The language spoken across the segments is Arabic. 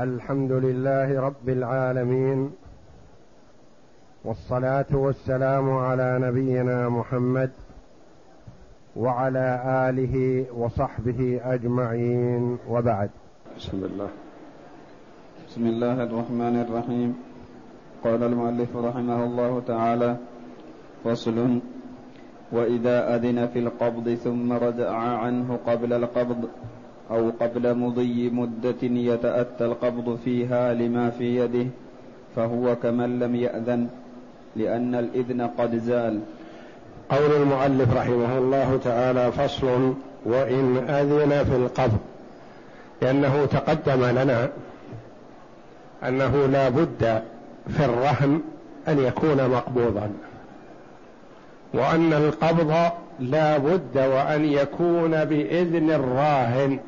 الحمد لله رب العالمين والصلاة والسلام على نبينا محمد وعلى آله وصحبه أجمعين وبعد. بسم الله. بسم الله الرحمن الرحيم. قال المؤلف رحمه الله تعالى فصل وإذا أذن في القبض ثم رجع عنه قبل القبض أو قبل مضي مدة يتأتى القبض فيها لما في يده فهو كمن لم يأذن لأن الإذن قد زال. قول المؤلف رحمه الله تعالى فصل وإن أذن في القبض لأنه تقدم لنا أنه لا بد في الرهن أن يكون مقبوضا وأن القبض لا بد وأن يكون بإذن الراهن.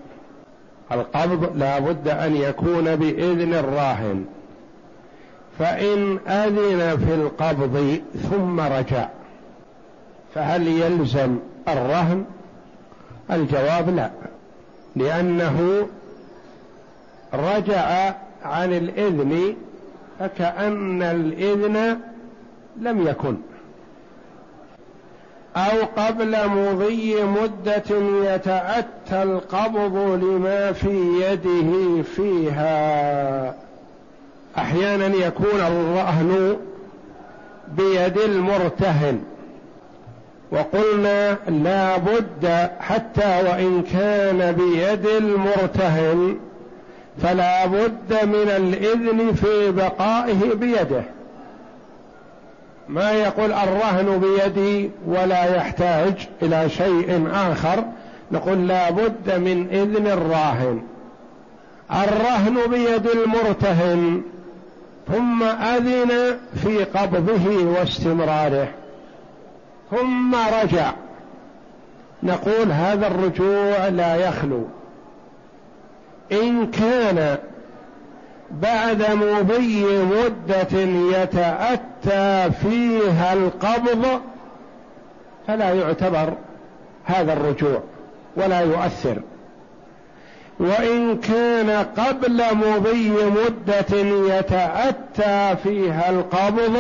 القبض لا بد أن يكون بإذن الراهن. فإن أذن في القبض ثم رجع فهل يلزم الرهن؟ الجواب لا لأنه رجع عن الإذن فكأن الإذن لم يكن. أو قبل مضي مدة يتأتى القبض لما في يده فيها. أحيانا يكون الرهن بيد المرتهن. وقلنا لا بد حتى وإن كان بيد المرتهن فلا بد من الإذن في بقائه بيده. ما يقول الرهن بيدي ولا يحتاج إلى شيء آخر. نقول لا بد من إذن الراهن. الرهن بيد المرتهن. ثم أذن في قبضه واستمراره. ثم رجع. نقول هذا الرجوع لا يخلو. إن كان بعد مضي مدة يتأتى فيها القبض فلا يعتبر هذا الرجوع ولا يؤثر. وإن كان قبل مضي مدة يتأتى فيها القبض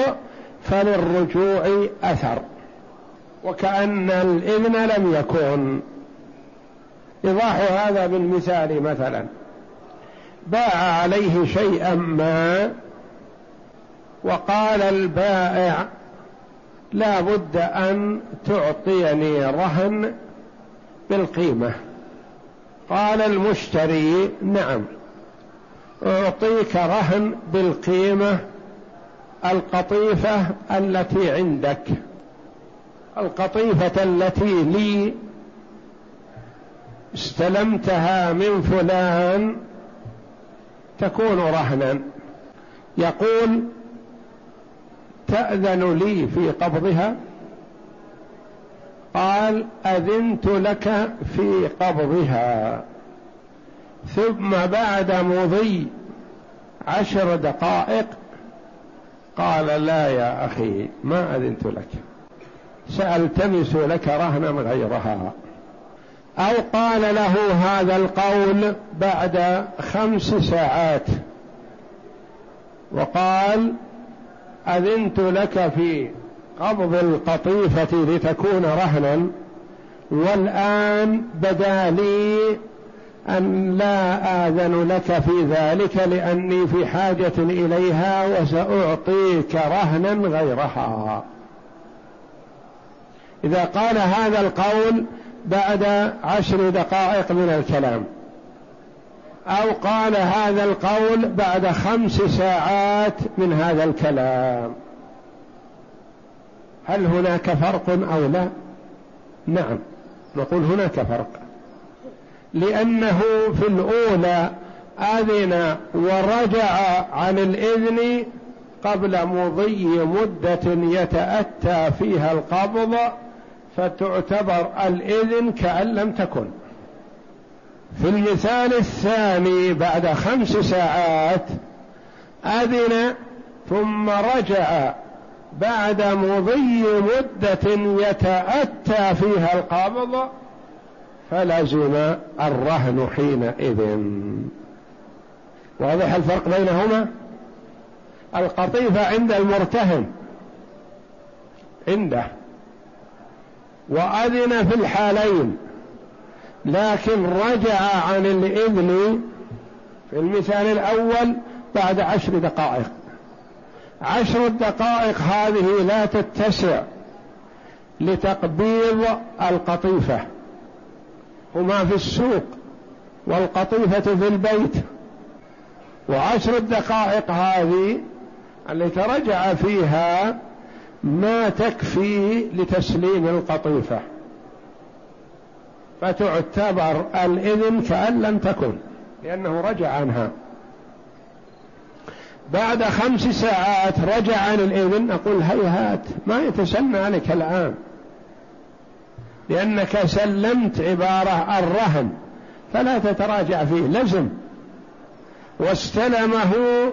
فللرجوع أثر. وكأن الإذن لم يكن. إيضاح هذا بالمثال مثلا. باع عليه شيئا ما وقال البائع لا بد أن تعطيني رهن بالقيمة. قال المشتري نعم أعطيك رهن بالقيمة القطيفة التي عندك القطيفة التي لي استلمتها من فلان تكون رهنا. يقول تأذن لي في قبضها؟ قال أذنت لك في قبضها. ثم بعد مضي عشر دقائق قال لا يا أخي ما أذنت لك. سألتمس لك رهنا غيرها. أو قال له هذا القول بعد خمس ساعات. وقال أذنت لك في قبض القطيفة لتكون رهنا والآن بدا لي أن لا آذن لك في ذلك لأني في حاجة إليها وسأعطيك رهنا غيرها. إذا قال هذا القول بعد عشر دقائق من الكلام. أو قال هذا القول بعد خمس ساعات من هذا الكلام. هل هناك فرق أو لا؟ نعم نقول هناك فرق. لأنه في الأولى آذن ورجع عن الإذن قبل مضي مدة يتأتى فيها القبض فتعتبر الإذن كأن لم تكن. في المثال الثاني بعد خمس ساعات أذن ثم رجع بعد مضي مدة يتأتى فيها القبض فلزم الرهن حينئذ. واضح الفرق بينهما؟ القطيفة عند المرتهن. عنده. وأذن في الحالين لكن رجع عن الإذن في المثال الأول بعد عشر دقائق. عشر الدقائق هذه لا تتسع لتقبيض القطيفة. هما في السوق والقطيفة في البيت. وعشر الدقائق هذه التي رجع فيها ما تكفي لتسليم القطيفة. فتعتبر الإذن كأن لم تكن لأنه رجع عنها. بعد خمس ساعات رجع عن الإذن نقول هيهات ما يتسنى عليك الآن. لأنك سلمت عبارة الرهن فلا تتراجع فيه لزم. واستلمه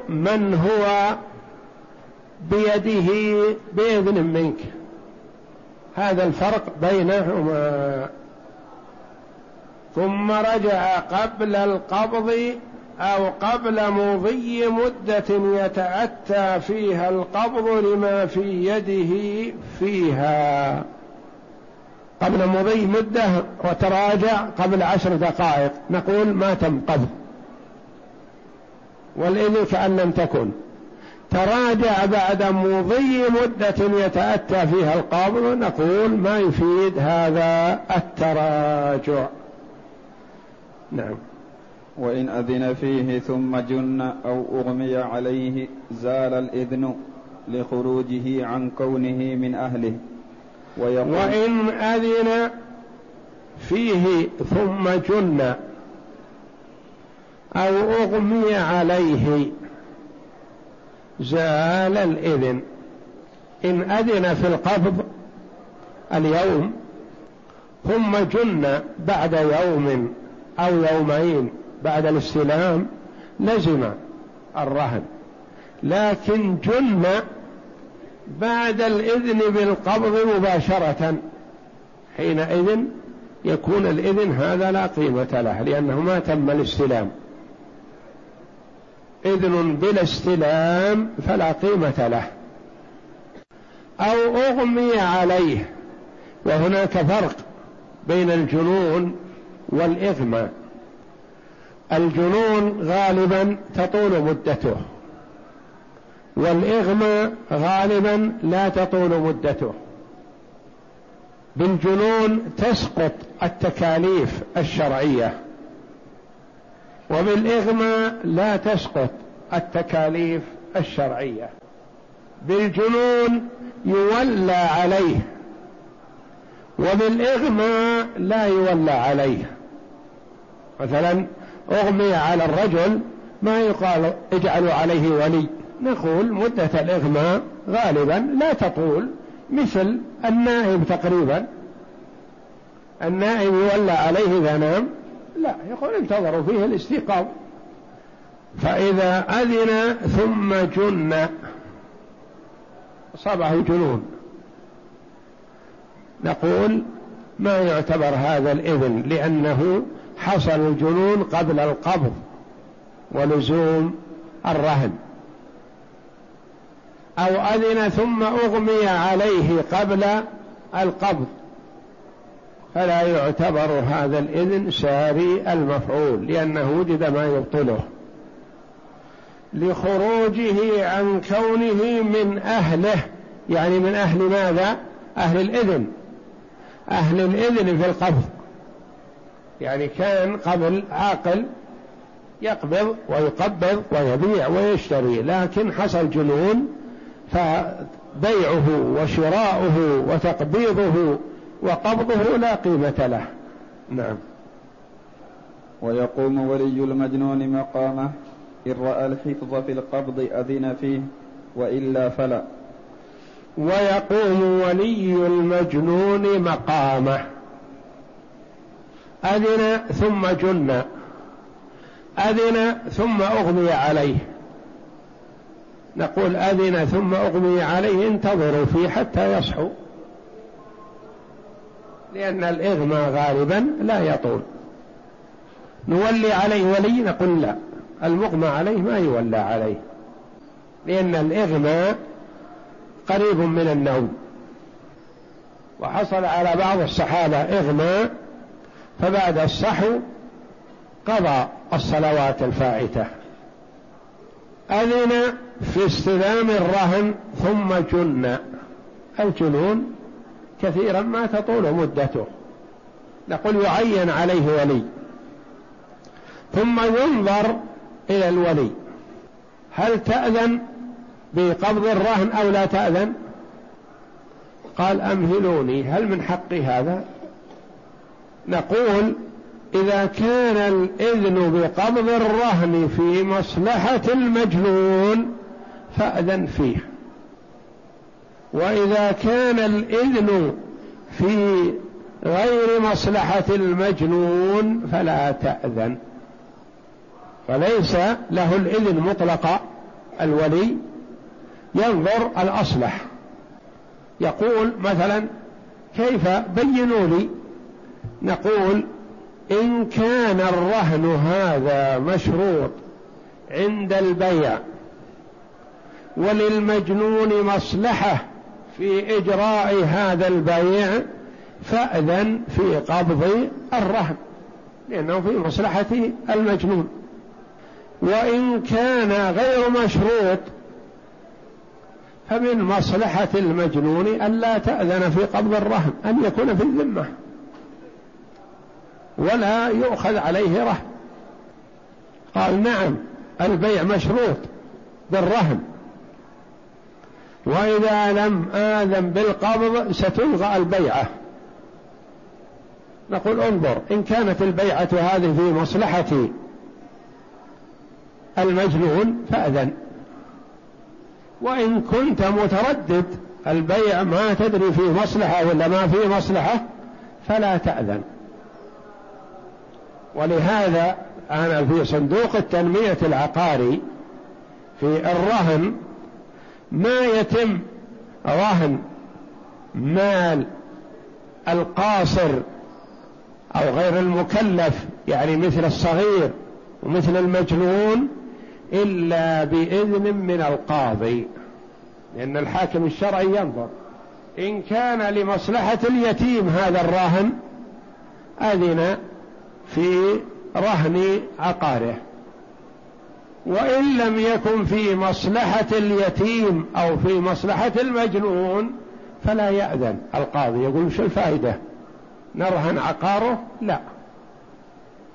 من هو بيده بإذن منك. هذا الفرق بينهما. ثم رجع قبل القبض أو قبل مضي مدة يتأتى فيها القبض لما في يده فيها. قبل مضي مدة وتراجع قبل عشر دقائق. نقول ما تم قبض. والإذن كأن لم تكن. تراجع بعد مضي مدة يتأتى فيها القبض نقول ما يفيد هذا التراجع. نعم. وإن أذن فيه ثم جن أو أغمي عليه زال الإذن لخروجه عن كونه من أهله. وإن أذن فيه ثم جن أو أغمي عليه زال الإذن. إن أذن في القبض اليوم ثم جن بعد يوم أو يومين بعد الاستلام لزم الرهن. لكن جن بعد الإذن بالقبض مباشرة. حينئذ يكون الإذن هذا لا قيمة له لأنه ما تم الاستلام. إذن بلا استلام فلا قيمة له. أو أغمي عليه وهناك فرق بين الجنون والإغماء الجنون غالبا تطول مدته والإغماء غالبا لا تطول مدته. بالجنون تسقط التكاليف الشرعية. وبالإغماء لا تسقط التكاليف الشرعية. بالجنون يولى عليه وبالإغماء لا يولى عليه. مثلا أغمي على الرجل ما يقال اجعلوا عليه ولي. نقول مدة الإغماء غالبا لا تطول مثل النائم تقريبا. النائم يولى عليه إذا نام لا يقول انتظروا فيه الاستيقاظ. فإذا أذن ثم جن أصابه جنون. نقول ما يعتبر هذا الإذن؟ لأنه حصل الجنون قبل القبض ولزوم الرهن. أو أذن ثم أغمي عليه قبل القبض. فلا يعتبر هذا الإذن ساري المفعول لأنه وجد ما يبطله. لخروجه عن كونه من أهله يعني من أهل ماذا؟ أهل الإذن. أهل الإذن في القبض. يعني كان قبل عاقل يقبض ويقبض ويبيع ويشتري لكن حصل جنون فبيعه وشراؤه وتقبيضه وقبضه لا قيمة له. نعم. ويقوم ولي المجنون مقامه إن رأى الحفظ في القبض أذن فيه وإلا فلا. ويقوم ولي المجنون مقامه. أذن ثم جن. أذن ثم أغمي عليه. نقول أذن ثم أغمي عليه انتظروا فيه حتى يصحو. لأن الإغمى غالبا لا يطول. نولي عليه ولي نقول لا. المغمى عليه ما يولى عليه. لأن الإغماء قريب من النوم. وحصل على بعض الصحابة إغماء فبعد الصحو قضى الصلوات الفائتة أذن في استلام الرهن ثم جن. الجنون كثيرا ما تطول مدته. نقول يعين عليه ولي. ثم ينظر إلى الولي. هل تأذن بقبض الرهن أو لا تأذن؟ قال أمهلوني هل من حقي هذا؟ نقول إذا كان الإذن بقبض الرهن في مصلحة المجنون فأذن فيه. وإذا كان الإذن في غير مصلحة المجنون فلا تأذن. فليس له الإذن مطلقا الولي ينظر الأصلح. يقول مثلا كيف بينوا لي؟ نقول إن كان الرهن هذا مشروط عند البيع وللمجنون مصلحة في إجراء هذا البيع فأذن في قبض الرهن لأنه في مصلحة المجنون. وإن كان غير مشروط فمن مصلحة المجنون ألا تأذن في قبض الرهن أن يكون في الذمة. ولا يؤخذ عليه رهن. قال نعم البيع مشروط بالرهن. وإذا لم آذن بالقبض ستلغى البيعة. نقول انظر إن كانت البيعة هذه في مصلحة المجنون فأذن. وإن كنت متردد البيع ما تدري في مصلحة ولا ما في مصلحة فلا تأذن. ولهذا أنا في صندوق التنمية العقاري في الرهن ما يتم رهن مال القاصر أو غير المكلف يعني مثل الصغير ومثل المجنون إلا بإذن من القاضي لأن الحاكم الشرعي ينظر. إن كان لمصلحة اليتيم هذا الراهن أذن في رهن عقاره. وإن لم يكن في مصلحة اليتيم أو في مصلحة المجنون فلا يأذن. القاضي يقول شو الفائدة؟ نرهن عقاره؟ لا.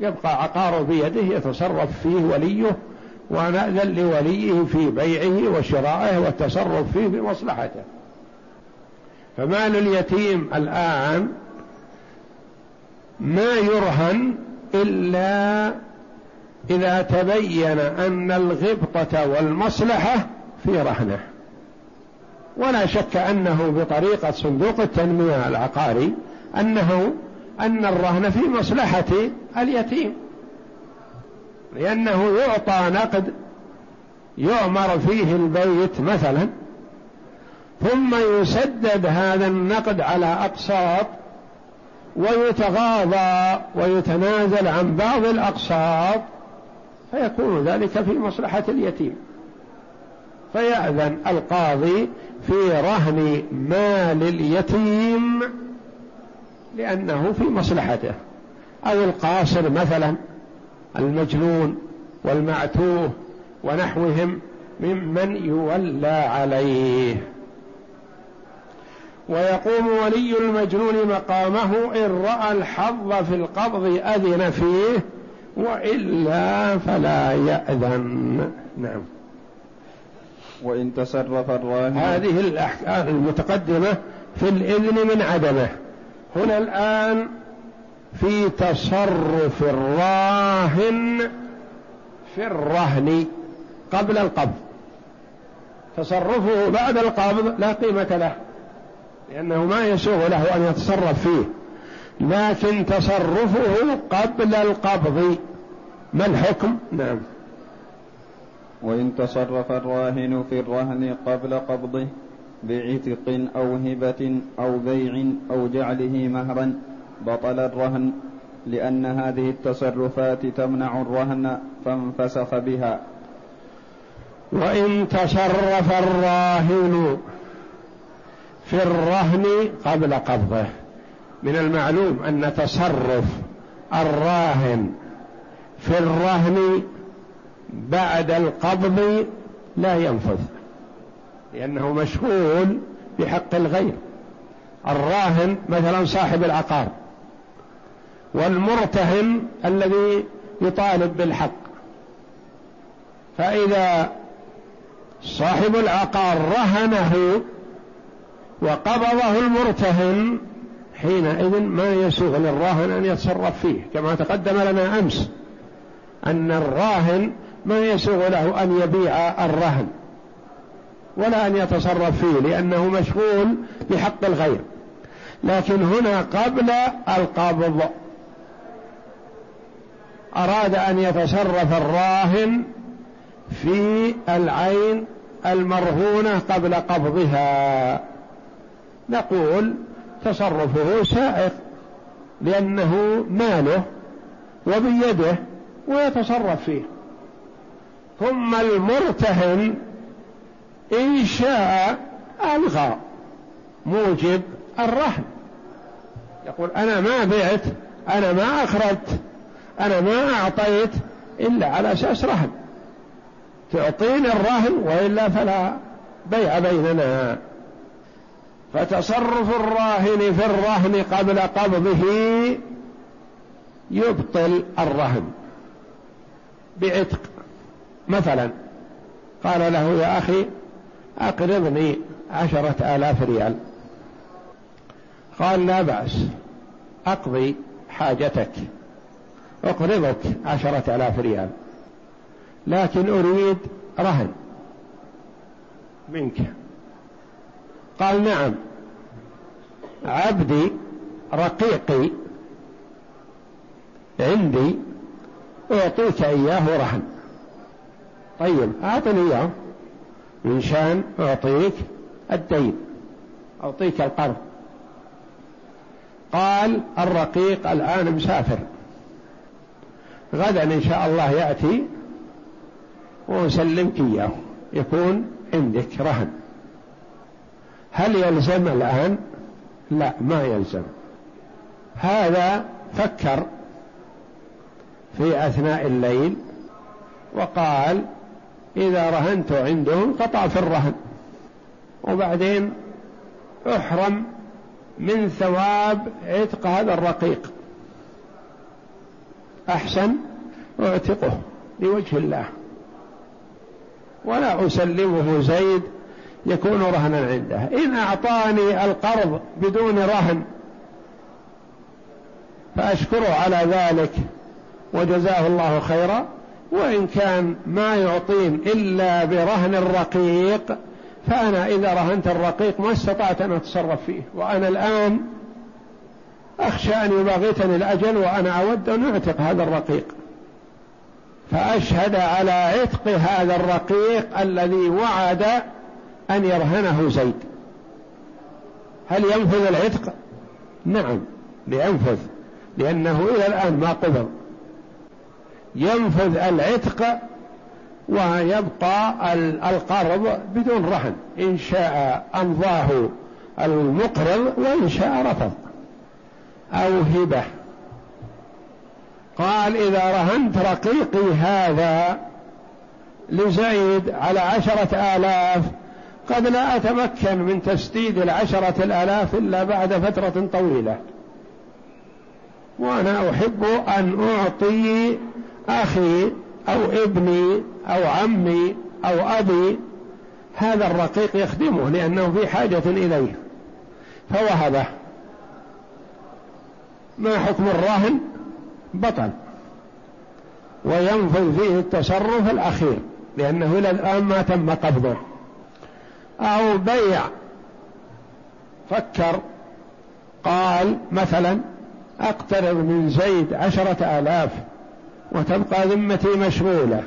يبقى عقاره بيده يتصرف فيه وليه ونأذن لوليه في بيعه وشرائه والتصرف فيه بمصلحته فمال اليتيم الآن ما يرهن إلا إذا تبين أن الغبطة والمصلحة في رهنة. ولا شك أنه بطريقة صندوق التنمية العقاري أنه أن الرهن في مصلحة اليتيم. لأنه يعطى نقد يؤمر فيه البيت مثلا ثم يسدد هذا النقد على أقساط ويتغاضى ويتنازل عن بعض الأقساط فيكون ذلك في مصلحة اليتيم. فيأذن القاضي في رهن مال اليتيم لأنه في مصلحته. أو القاصر مثلا المجنون والمعتوه ونحوهم ممن يولى عليه. ويقوم ولي المجنون مقامه إن رأى الحظ في القبض أذن فيه وإلا فلا يأذن. نعم. وإن تصرف الراهن هذه الأحكام المتقدمة في الإذن من عدمه. هنا الآن في تصرف الراهن في الرهن قبل القبض. تصرفه بعد القبض لا قيمة له لأنه ما يسوغ له أن يتصرف فيه. لكن تصرفه قبل القبض. ما الحكم؟ نعم. وإن تصرف الراهن في الرهن قبل قبضه بعتق أو هبة أو بيع أو جعله مهرا بطل الرهن لأن هذه التصرفات تمنع الرهن فانفسخ بها. وإن تصرف الراهن في الرهن قبل قبضه. من المعلوم أن تصرف الراهن في الرهن بعد القبض لا ينفذ لأنه مشغول بحق الغير. الراهن مثلا صاحب العقار والمرتهن الذي يطالب بالحق فإذا صاحب العقار رهنه وقبضه المرتهن حينئذ ما يسوغ للراهن أن يتصرف فيه كما تقدم لنا أمس أن الراهن ما يسوغ له أن يبيع الرهن ولا أن يتصرف فيه لأنه مشغول بحق الغير. لكن هنا قبل القبض أراد أن يتصرف الراهن في العين المرهونة قبل قبضها. نقول تصرفه سائق لأنه ماله وبيده ويتصرف فيه. ثم المرتهن إن شاء ألغى موجب الرهن. يقول أنا ما بعت أنا ما أخرجت أنا ما أعطيت إلا على أساس رهن. تعطيني الرهن وإلا فلا بيع بيننا. فتصرف الراهن في الرهن قبل قبضه يبطل الرهن بعتق. مثلا قال له يا أخي أقرضني عشرة آلاف ريال. قال لا بأس أقضي حاجتك أقرضك عشرة آلاف ريال لكن أريد رهن منك. قال نعم. عبدي رقيقي عندي أعطيك إياه رهن. طيب أعطني إياه. من شان أعطيك الدين أعطيك القرض. قال الرقيق الآن مسافر. غدا إن شاء الله يأتي وأسلمك إياه. يكون عندك رهن. هل يلزم الآن لا. ما يلزم. هذا فكر في أثناء الليل وقال إذا رهنت عنده قطع في الرهن. وبعدين أحرم من ثواب عتق هذا الرقيق. أحسن أعتقه لوجه الله. ولا أسلمه زيد يكون رهنا عنده. إن أعطاني القرض بدون رهن فأشكره على ذلك وجزاه الله خيرا. وإن كان ما يعطين إلا برهن الرقيق فأنا إذا رهنت الرقيق ما استطعت أن أتصرف فيه. وأنا الآن أخشى أن يباغتني الأجل وأنا أود أن أعتق هذا الرقيق. فأشهد على عتق هذا الرقيق الذي وعد أن يرهنه زيد. هل ينفذ العتق؟ نعم لينفذ لأنه إلى الآن ما قبض ينفذ العتق ويبقى القرض بدون رهن إن شاء أمضاه المقرض وإن شاء رفض. أو هبة. قال إذا رهنت رقيقي هذا لزيد على عشرة آلاف قد لا أتمكن من تسديد العشرة الآلاف إلا بعد فترة طويلة. وأنا أحب أن أعطي أخي أو ابني أو عمي أو أبي هذا الرقيق يخدمه لأنه في حاجة إليه. فوهبه. ما حكم الراهن؟ بطل. وينفذ فيه التصرف الأخير لأنه إلى الآن ما تم قبضه. أو بيع. فكر. قال مثلا أقترض من زيد عشرة آلاف وتبقى ذمتي مشغولة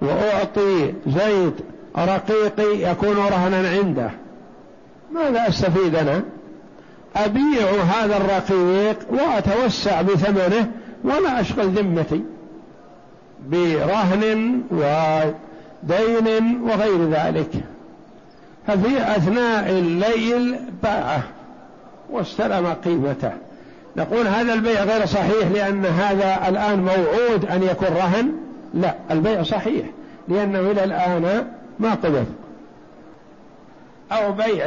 وأعطي زيد رقيقي يكون رهنا عنده. ماذا أستفيد أنا؟ أبيع هذا الرقيق وأتوسع بثمنه ولا أشغل ذمتي برهن ودين وغير ذلك. ففي أثناء الليل باعه واستلم قيمته. نقول هذا البيع غير صحيح لأن هذا الآن موعود أن يكون رهن؟ لا البيع صحيح لأنه إلى الآن ما قبض. أو بيع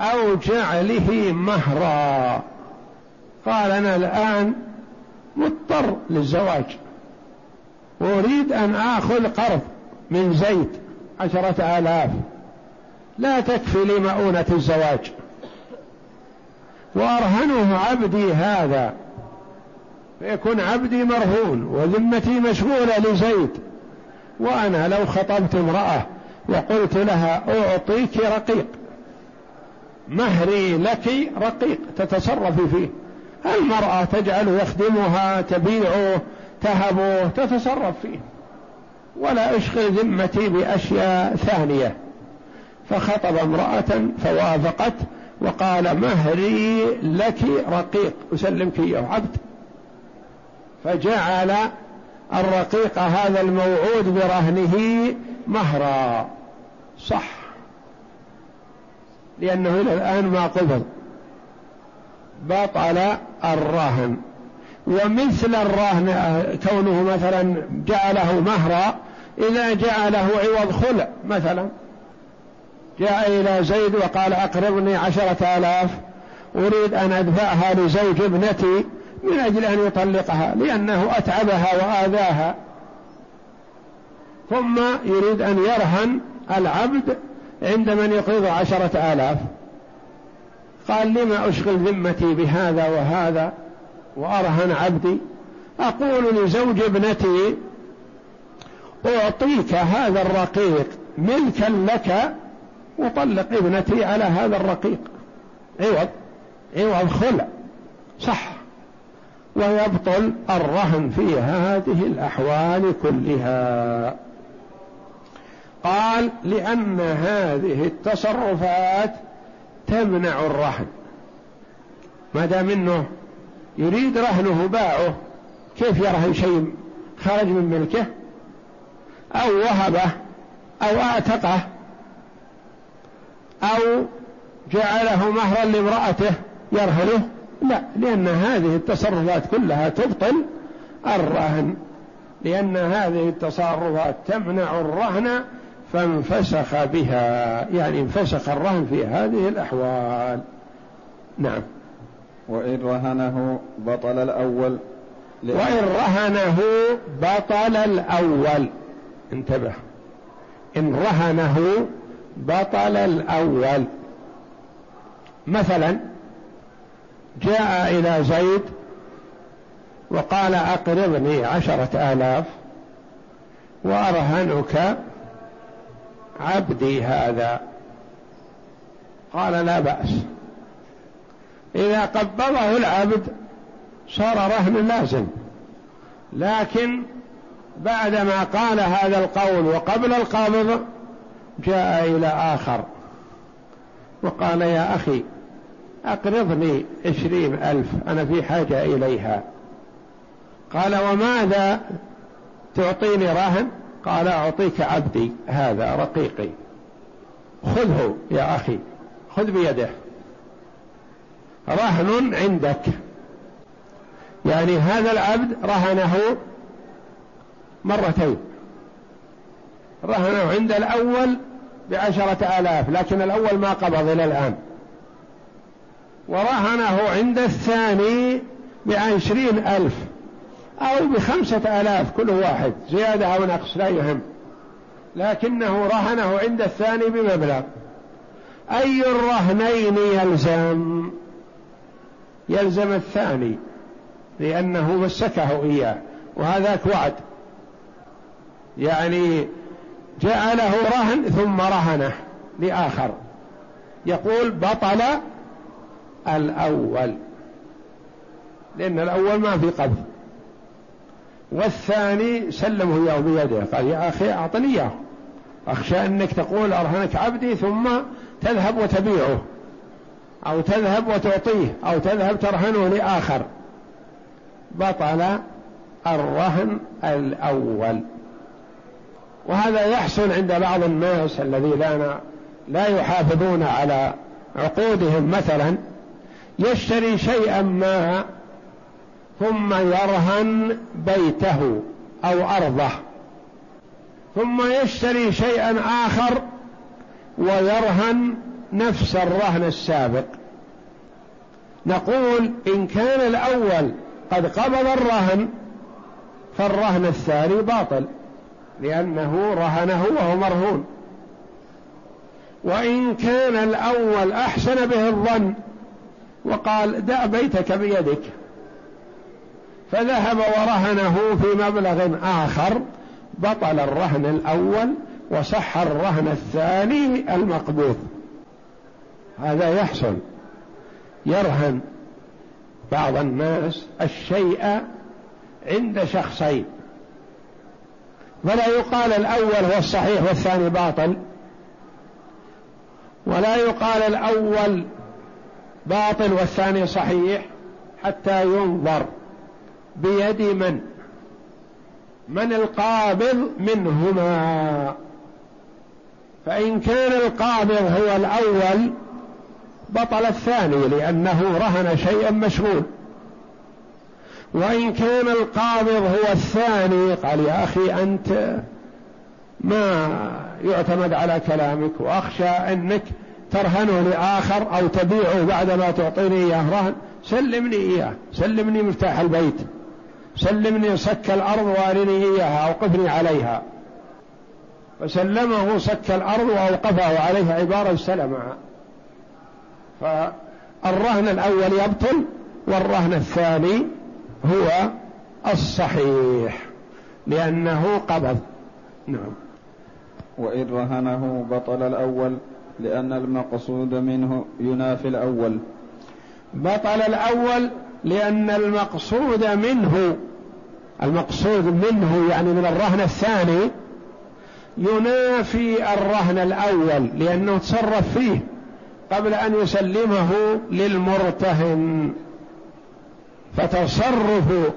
أو جعله مهرا. قال أنا الآن مضطر للزواج. وأريد أن آخذ قرض من زيد عشرة آلاف. لا تكفي لي مؤونة الزواج. وأرهنه عبدي هذا. فيكون عبدي مرهون وذمتي مشغولة لزيد. وأنا لو خطبت امرأة وقلت لها أعطيك رقيق. مهري لك رقيق تتصرفي فيه. المرأة تجعل يخدمها تبيعه تهبه تتصرف فيه. ولا أشغل ذمتي بأشياء ثانية. فخطب امرأة فوافقت وقال مهري لك رقيق أسلمك إياه عبد. فجعل الرقيق هذا الموعود برهنه مهرا. صح. لأنه إلى الآن ما قبض بطل الرهن. ومثل الرهن كونه مثلا جعله مهرا إذا جعله عوض خلع مثلا. جاء إلى زيد وقال أقرضني عشرة آلاف أريد أن أدفعها لزوج ابنتي من أجل أن يطلقها لأنه أتعبها وآذاها. ثم يريد أن يرهن العبد عند من يقرض عشرة آلاف. قال لما أشغل ذمتي بهذا وهذا وأرهن عبدي؟ أقول لزوج ابنتي أعطيك هذا الرقيق ملكا لك وطلق ابنتي على هذا الرقيق. عوض. عوض خلع. صح. ويبطل الرهن في هذه الأحوال كلها. قال لأن هذه التصرفات تمنع الرهن. ما دام إنه يريد رهنه باعه كيف يرهن شيء خرج من ملكه؟ أو وهبه أو أعتقه؟ أو جعله مهرا لامرأته يرهنه لا لأن هذه التصرفات كلها تبطل الرهن. لأن هذه التصرفات تمنع الرهن فانفسخ بها يعني انفسخ الرهن في هذه الأحوال. نعم. وإن رهنه بطل الأول وإن رهنه بطل الأول. انتبه. إن رهنه بطل الأول. مثلا جاء إلى زيد وقال أقرضني عشرة آلاف وأرهنك عبدي هذا. قال لا بأس. إذا قبضه العبد صار رهن لازم. لكن بعدما قال هذا القول وقبل القبض جاء إلى آخر. وقال يا أخي أقرضني عشرين ألف أنا في حاجة إليها. قال وماذا؟ تعطيني رهن قال أعطيك عبدي هذا رقيقي. خذه يا أخي خذ بيده. رهن عندك. يعني هذا العبد رهنه مرتين. رهنه عند الأول بعشرة آلاف لكن الأول ما قبض إلى الآن. ورهنه عند الثاني بعشرين ألف أو بخمسة آلاف كل واحد زيادة أو نقص لا يهم. لكنه رهنه عند الثاني بمبلغ. أي الرهنين يلزم؟ يلزم الثاني لأنه مسكه إياه وهذاك وعد. يعني جعله رهن ثم رهنه لآخر. يقول بطل الأول لأن الأول ما في قبض. والثاني سلمه إياه بيده قال يا أخي أعطني إياه. أخشى أنك تقول أرهنك عبدي ثم تذهب وتبيعه أو تذهب وتعطيه أو تذهب ترهنه لآخر. بطل الرهن الأول. وهذا يحصل عند بعض الناس الذي لا لا يحافظون على عقودهم. مثلا يشتري شيئا ما ثم يرهن بيته أو أرضه ثم يشتري شيئا آخر ويرهن نفس الرهن السابق. نقول إن كان الأول قد قبض الرهن فالرهن الثاني باطل. لأنه رهنه وهو مرهون. وإن كان الأول أحسن به الظن وقال دع بيتك بيدك. فذهب ورهنه في مبلغ آخر بطل الرهن الأول وصح الرهن الثاني المقبوض. هذا يحصل. يرهن بعض الناس الشيء عند شخصين. ولا يقال الأول هو الصحيح والثاني باطل. ولا يقال الأول باطل والثاني صحيح حتى ينظر بيد من؟ من القابض منهما. فإن كان القابض هو الأول بطل الثاني لأنه رهن شيئا مشغول. وإن كان القابض هو الثاني قال يا أخي أنت ما يعتمد على كلامك وأخشى أنك ترهنه لآخر أو تبيعه بعدما تعطيني إياه رهن. سلمني إياه سلمني مفتاح البيت سلمني صك الأرض وأرني إياها أوقفني عليها. فسلمه صك الأرض وأوقفه عليها عبارة استلمها فالرهن الأول يبطل والرهن الثاني هو الصحيح لأنه قبض. نعم. وإن رهنه بطل الأول لأن المقصود منه ينافي الأول. بطل الأول لأن المقصود منه المقصود منه يعني من الرهن الثاني ينافي الرهن الأول لأنه تصرف فيه قبل أن يسلمه للمرتهن. فتصرف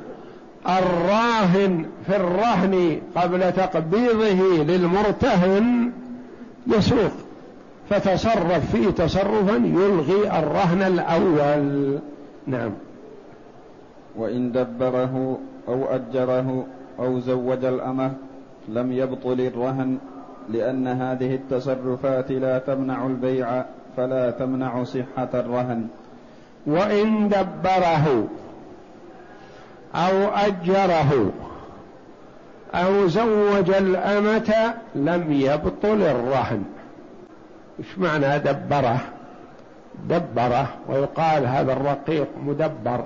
الراهن في الرهن قبل تقبيضه للمرتهن يسوق. فتصرف فيه تصرفا يلغي الرهن الأول. نعم. وإن دبره أو أجره أو زوج الأمة لم يبطل الرهن لأن هذه التصرفات لا تمنع البيع فلا تمنع صحة الرهن. وإن دبره أو أجره أو زوج الأمة لم يبطل الرهن. إيش معنى دبره؟ دبره ويقال هذا الرقيق مدبر.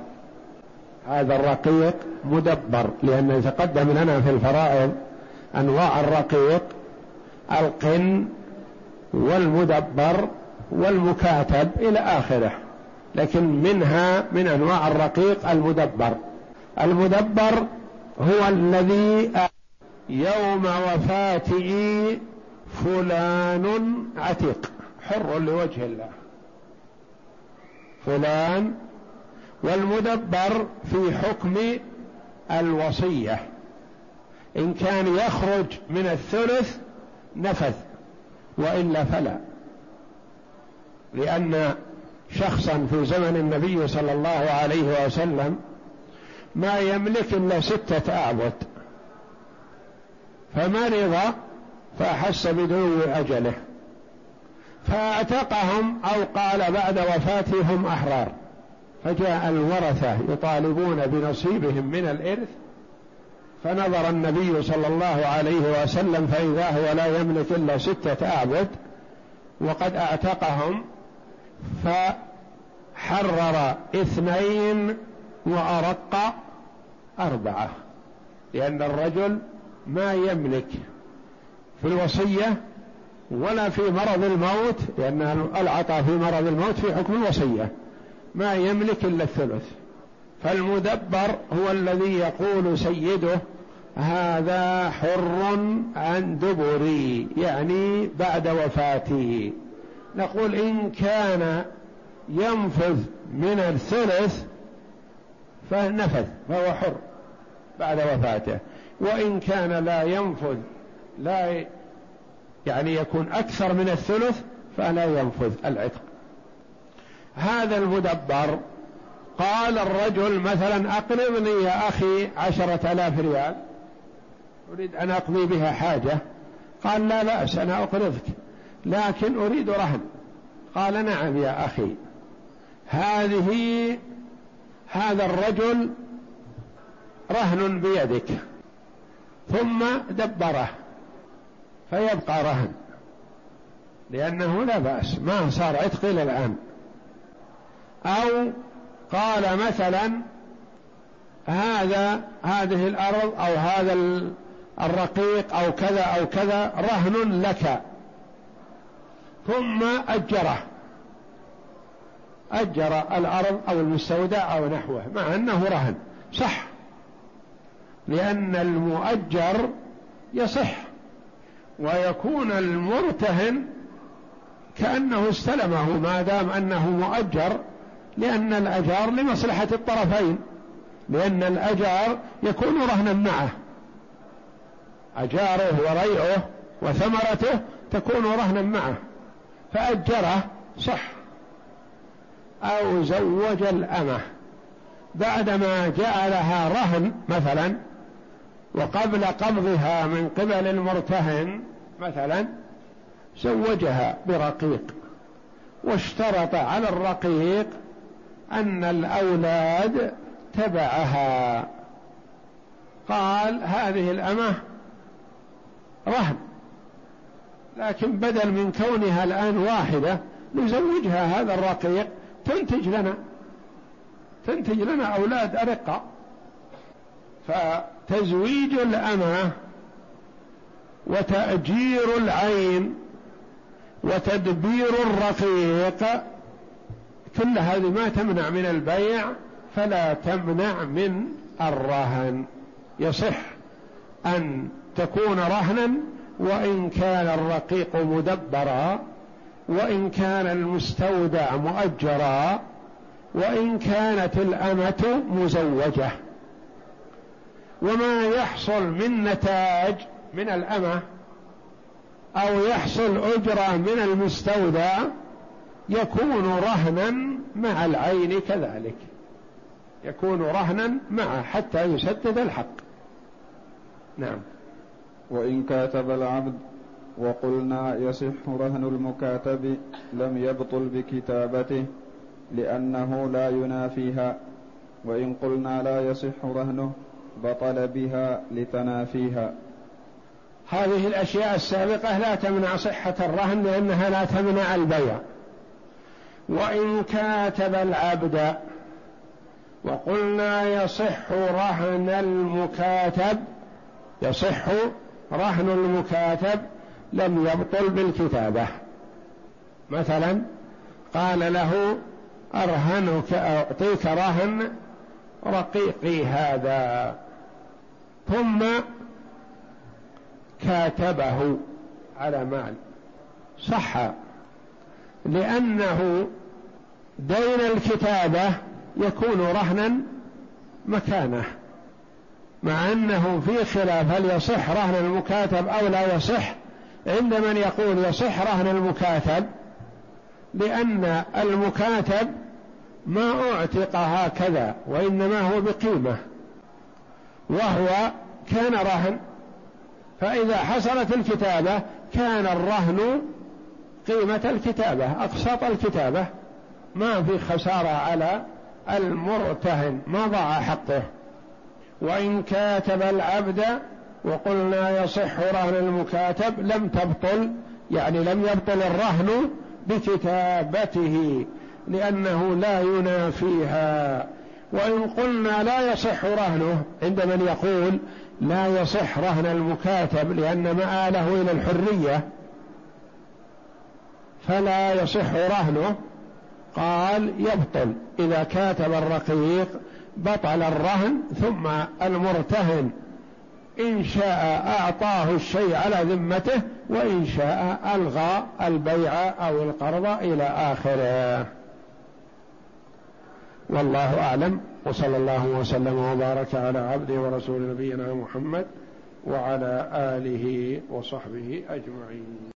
هذا الرقيق مدبر لأن يتقدم لنا في الفرائض أنواع الرقيق القن والمدبر والمكاتب إلى آخره لكن منها من أنواع الرقيق المدبر. المدبر هو الذي يوم وفاته فلان عتيق. حر لوجه الله. فلان. والمدبر في حكم الوصية. إن كان يخرج من الثلث نفذ وإلا فلا. لأن شخصا في زمن النبي صلى الله عليه وسلم ما يملك إلا ستة اعبد فمرض فأحس بدنو أجله. فأعتقهم أو قال بعد وفاتهم أحرار. فجاء الورثة يطالبون بنصيبهم من الإرث. فنظر النبي صلى الله عليه وسلم فإذا هو لا يملك إلا ستة أعبد وقد أعتقهم فحرر اثنين وأرق أربعة لأن الرجل ما يملك في الوصية ولا في مرض الموت لأن العطاء في مرض الموت في حكم الوصية ما يملك إلا الثلث. فالمدبر هو الذي يقول سيده هذا حر عن دبري يعني بعد وفاتي نقول إن كان ينفذ من الثلث فنفذ فهو حر بعد وفاته. وإن كان لا ينفذ لا يعني يكون أكثر من الثلث فلا ينفذ العتق. هذا المدبر قال الرجل مثلا أقرضني يا أخي عشرة آلاف ريال. أريد أن أقضي بها حاجة. قال لا بأس أنا أقرضك. لكن أريد رهن. قال نعم يا أخي. هذه هذا الرجل رهن بيدك ثم دبره فيبقى رهن لأنه لا بأس ما صار عتق إلى الآن. أو قال مثلا هذا هذه الأرض أو هذا الرقيق أو كذا أو كذا رهن لك ثم أجره. أجر الأرض أو المستودع أو نحوه مع أنه رهن. صح. لأن المؤجر يصح ويكون المرتهن كأنه استلمه ما دام أنه مؤجر لأن الأجار لمصلحة الطرفين لأن الأجار يكون رهنا معه. أجاره وريعه وثمرته تكون رهنا معه. فأجره صح. أو زوج الأمة بعدما جعلها رهن مثلا وقبل قبضها من قبل المرتهن مثلا زوجها برقيق واشترط على الرقيق أن الأولاد تبعها. قال هذه الأمة رهن لكن بدل من كونها الآن واحدة نزوجها هذا الرقيق تنتج لنا تنتج لنا أولاد أرقة فتزويج الأمة وتأجير العين وتدبير الرقيق كل هذه ما تمنع من البيع فلا تمنع من الرهن. يصح أن تكون رهنا وإن كان الرقيق مدبرا وإن كان المستودع مؤجرا وإن كانت الأمة مزوجة. وما يحصل من نتاج من الأمة أو يحصل أجرة من المستودع يكون رهنا مع العين كذلك. يكون رهنا معه حتى يسدد الحق. نعم. وإن كاتب العبد وقلنا يصح رهن المكاتب لم يبطل بكتابته لأنه لا ينافيها وإن قلنا لا يصح رهنه بطل بها لتنافيها. هذه الأشياء السابقة لا تمنع صحة الرهن لأنها لا تمنع البيع. وإن كاتب العبد وقلنا يصح رهن المكاتب يصح رهن المكاتب لم يبطل بالكتابة. مثلا قال له أرهنك أعطيك رهن رقيقي هذا. ثم كاتبه على مال. صح. لأنه دين الكتابة يكون رهنا مكانه. مع أنه في خلاف هل يصح رهن المكاتب أو لا يصح عند من يقول يصح رهن المكاتب لأن المكاتب ما أعتق هكذا وإنما هو بقيمة وهو كان رهن. فإذا حصلت الكتابة كان الرهن قيمة الكتابة أقساط الكتابة. ما في خسارة على المرتهن ما ضاع حقه. وإن كاتب العبد وقلنا يصح رهن المكاتب لم تبطل يعني لم يبطل الرهن بكتابته لأنه لا ينافيها. وإن قلنا لا يصح رهنه عند من يقول لا يصح رهن المكاتب لأن مآله إلى الحرية فلا يصح رهنه. قال يبطل. إذا كاتب الرقيق بطل الرهن ثم المرتهن. إن شاء أعطاه الشيء على ذمته وإن شاء ألغى البيع أو القرض إلى آخره. والله أعلم وصلى الله وسلم وبارك على عبده ورسول نبينا محمد وعلى آله وصحبه أجمعين.